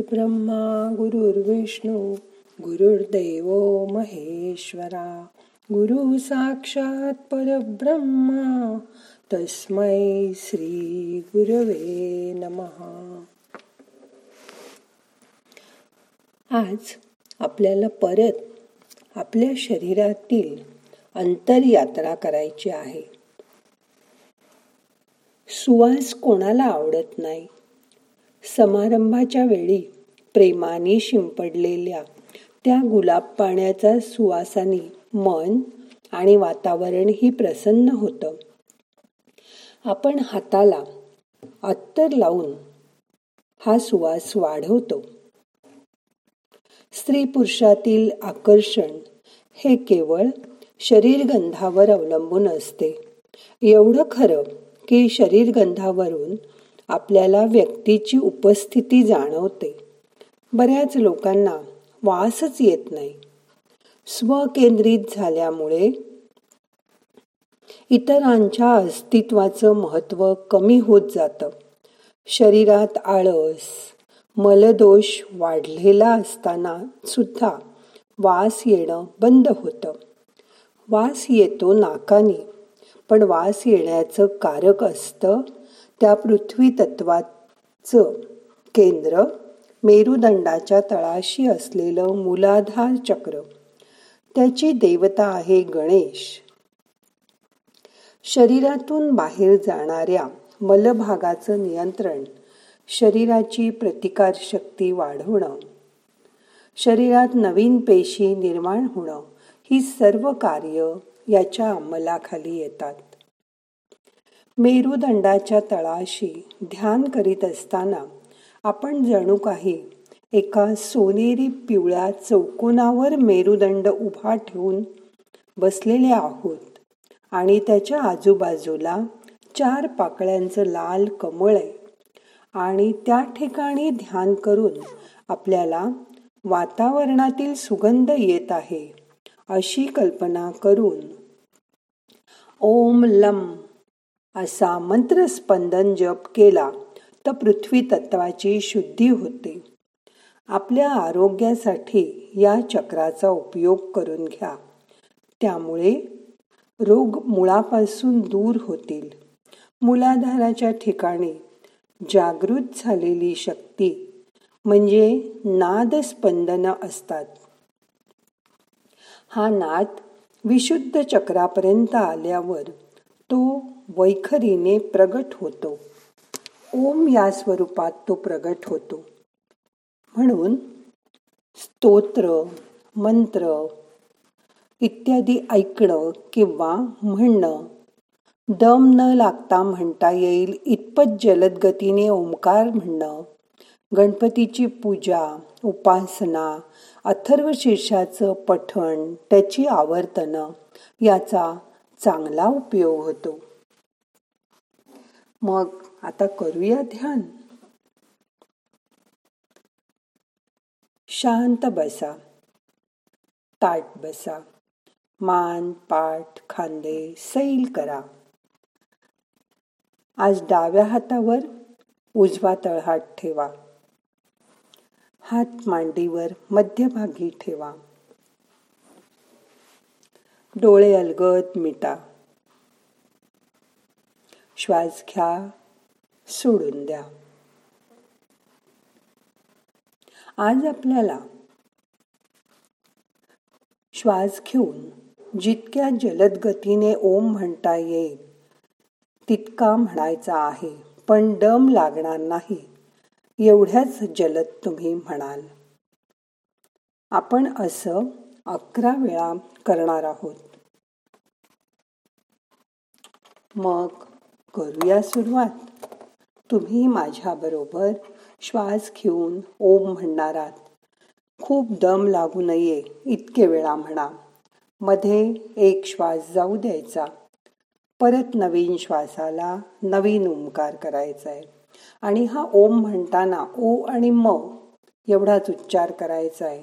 ब्रह्मा गुरुर्विष्णू गुरुर्देव महेश्वरा. गुरु साक्षात परब्रह्मा तस्मै श्री गुरवे नमहा आज आपल्याला परत आपल्या शरीरातील अंतरयात्रा करायची आहे. सुवास कोणाला आवडत नाही? समारंभाच्या वेळी प्रेमाने शिंपडलेल्या त्या गुलाब पाण्याचा सुवासाने मन आणि वातावरणही प्रसन्न होतं. आपण हाताला अत्तर लावून हा सुवास वाढवतो. स्त्री पुरुषातील आकर्षण हे केवळ शरीरगंधावर अवलंबून असते. एवढं खरं की शरीरगंधावरून आपल्याला व्यक्तीची उपस्थिती जाणवते. बऱ्याच लोकांना वासच येत नाही. स्वकेंद्रित झाल्यामुळे इतरांच्या अस्तित्वाचं महत्त्व कमी होत जातं. शरीरात आळस मलदोष वाढलेला असताना सुद्धा वास येणं बंद होतं. वास येतो नाकानी पण वास येण्याचं कारक असतं त्या पृथ्वी तत्वाचं केंद्र मेरुदंडाच्या तळाशी असलेलं मूलाधार चक्र. त्याची देवता आहे गणेश. शरीरातून बाहेर जाणाऱ्या मलभागाचं नियंत्रण शरीराची प्रतिकार शक्ती वाढवणं शरीरात नवीन पेशी निर्माण होणं ही सर्व कार्य याच्या अंमलाखाली येतात. मेरुदंडाच्या तळाशी ध्यान करीत असताना आपण जणू काही एका सोनेरी पिवळ्या चौकोनावर मेरुदंड उभा ठेवून बसलेले आहोत आणि त्याच्या आजूबाजूला चार पाकळ्यांचं लाल कमळ आहे. आणि त्या ठिकाणी ध्यान करून आपल्याला वातावरणातील सुगंध येत आहे अशी कल्पना करून ओम लम असा मंत्रस्पंदन जप केला तर पृथ्वी तत्वाची शुद्धी होते. आपल्या आरोग्यासाठी या चक्राचा उपयोग करून घ्या. त्यामुळे रोग मुळापासून दूर होतील. मुलाधाराच्या ठिकाणी जागृत झालेली शक्ती म्हणजे नाद स्पंदन असतात. हा नाद विशुद्ध चक्रापर्यंत आल्यावर तो वैखरीने प्रगट होतो. ओम या स्वरूपात तो प्रगट होतो. म्हणून स्तोत्र मंत्र इत्यादी ऐकणं किंवा म्हणणं दम न लागता म्हणता येईल इतपत जलद गतीने ओंकार म्हणणं गणपतीची पूजा उपासना अथर्व शीर्षाचं पठण त्याची आवर्तन याचा चांगला उपयोग होतो. मग आता करूया ध्यान. शांत बसा. ताट बसा. मान पाठ खांदे सैल करा. आज डाव्या हातावर उजवा तळहात ठेवा. हात मांडीवर मध्यभागी ठेवा. डोळे अलगद मिटा. श्वास घ्या सोडून द्या. आज आपल्याला श्वास घेऊन जितक्या जलद गतीने ओम म्हणता येईल तितका म्हणायचा आहे. पण दम लागणार नाही. एवढ्याच जलद तुम्ही म्हणाल. आपण असं अकरा वेळा करणार आहोत. मग करूया सुरुवात. तुम्ही माझ्याबरोबर श्वास घेऊन ओम म्हणणार आहात खूप दम लागू नये इतके वेळा म्हणा. मध्ये एक श्वास जाऊ द्यायचा. परत नवीन श्वासाला नवीन ओंकार करायचा आहे आणि हा ओम म्हणताना ओ आणि म एवढाच उच्चार करायचा आहे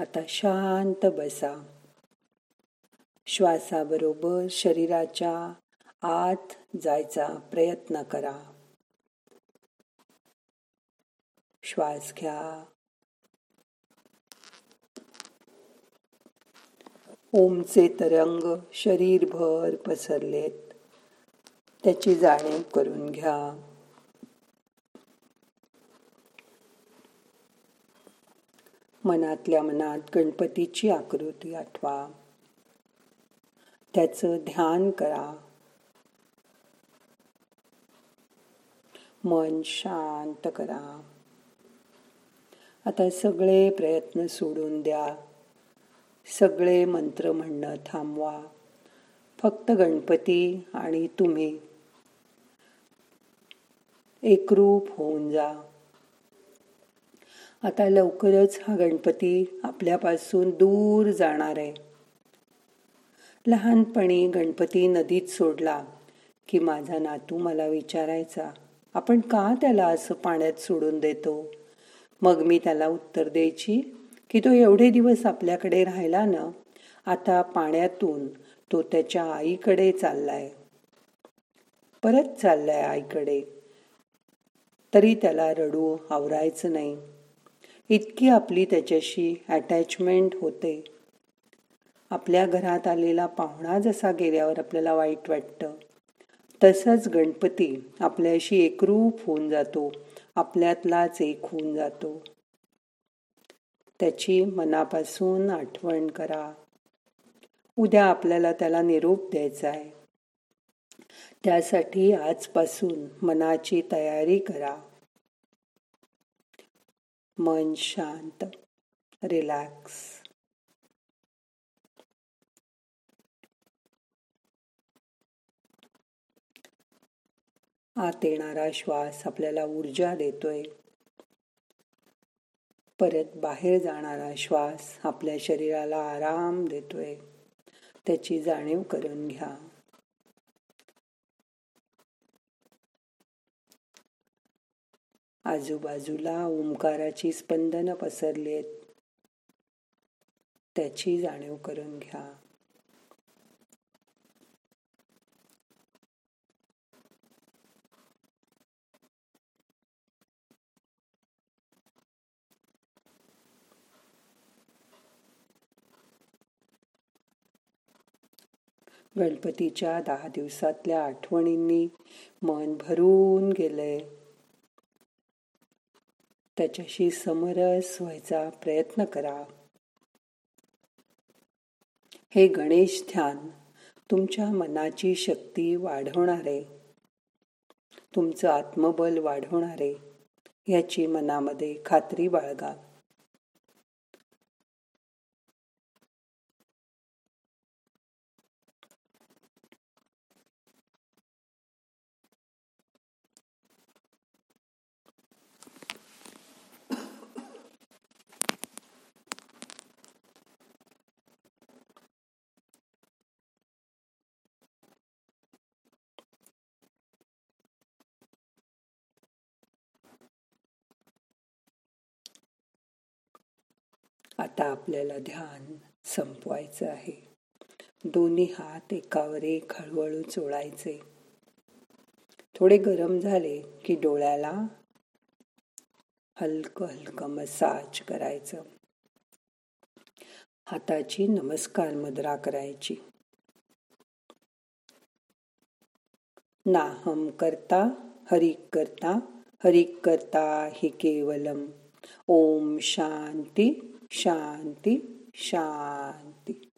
आता शांत बसा. श्वासाबरोबर शरीराच्या आत जायचा प्रयत्न करा. श्वास घ्या. ओमचे तरंग शरीरभर पसरलेत. त्याची जाणीव करून घ्या. मनातल्या मनात गणपतीची आकृती आठवा. त्याचं ध्यान करा. मन शांत करा. आता सगळे प्रयत्न सोडून द्या. सगळे मंत्र म्हणणं थांबवा. फक्त गणपती आणि तुम्ही. एकरूप होऊन जा. आता लवकरच हा गणपती आपल्यापासून दूर जाणार आहे. लहानपणी गणपती नदीत सोडला की माझा नातू मला विचारायचा आपण का त्याला असं पाण्यात सोडून देतो? मग मी त्याला उत्तर द्यायची की तो एवढे दिवस आपल्याकडे राहिला ना आता पाण्यातून तो त्याच्या आईकडे चाललाय. परत चाललाय आईकडे. तरी त्याला रडू आवरायचं नाही. इतकी आपली त्याच्याशी अटॅचमेंट होते. आपल्या घरात आलेला पाहुणा जसा गेल्यावर आपल्याला वाईट वाटतं तसंच गणपती आपल्याशी एकरूप होऊन जातो आपल्यातलाच एक होऊन जातो. त्याची मनापासून आठवण करा. उद्या आपल्याला त्याला निरोप द्यायचा आहे. त्यासाठी आजपासून मनाची तयारी करा. मन शांत रिलॅक्स. आत येणारा श्वास आपल्याला ऊर्जा देतोय. परत बाहेर जाणारा श्वास आपल्या शरीराला आराम देतोय. त्याची जाणीव करून घ्या. आजूबाजूला ओंकाराची स्पंदनं पसरली आहेत त्याची जाणीव करून घ्या. गणपतीच्या दहा दिवसातल्या आठवणींनी मन भरून गेलंय. त्याच्याशी समरस व्हायचा प्रयत्न करा. हे गणेश ध्यान तुमच्या मनाची शक्ती वाढवणारे तुमचं आत्मबल वाढवणारे याची मनामध्ये खात्री बाळगा. आता आपल्याला ध्यान संपवायचं आहे. दोन्ही हात एकावर एक हळूहळू चोळायचे. थोडे गरम झाले की डोळ्याला हलक हलक मसाज करायचं. हाताची नमस्कार मुद्रा करायची. नाहम करता हरिक करता हरिक करता हि केवलम. ओम शांती. शांती शांती.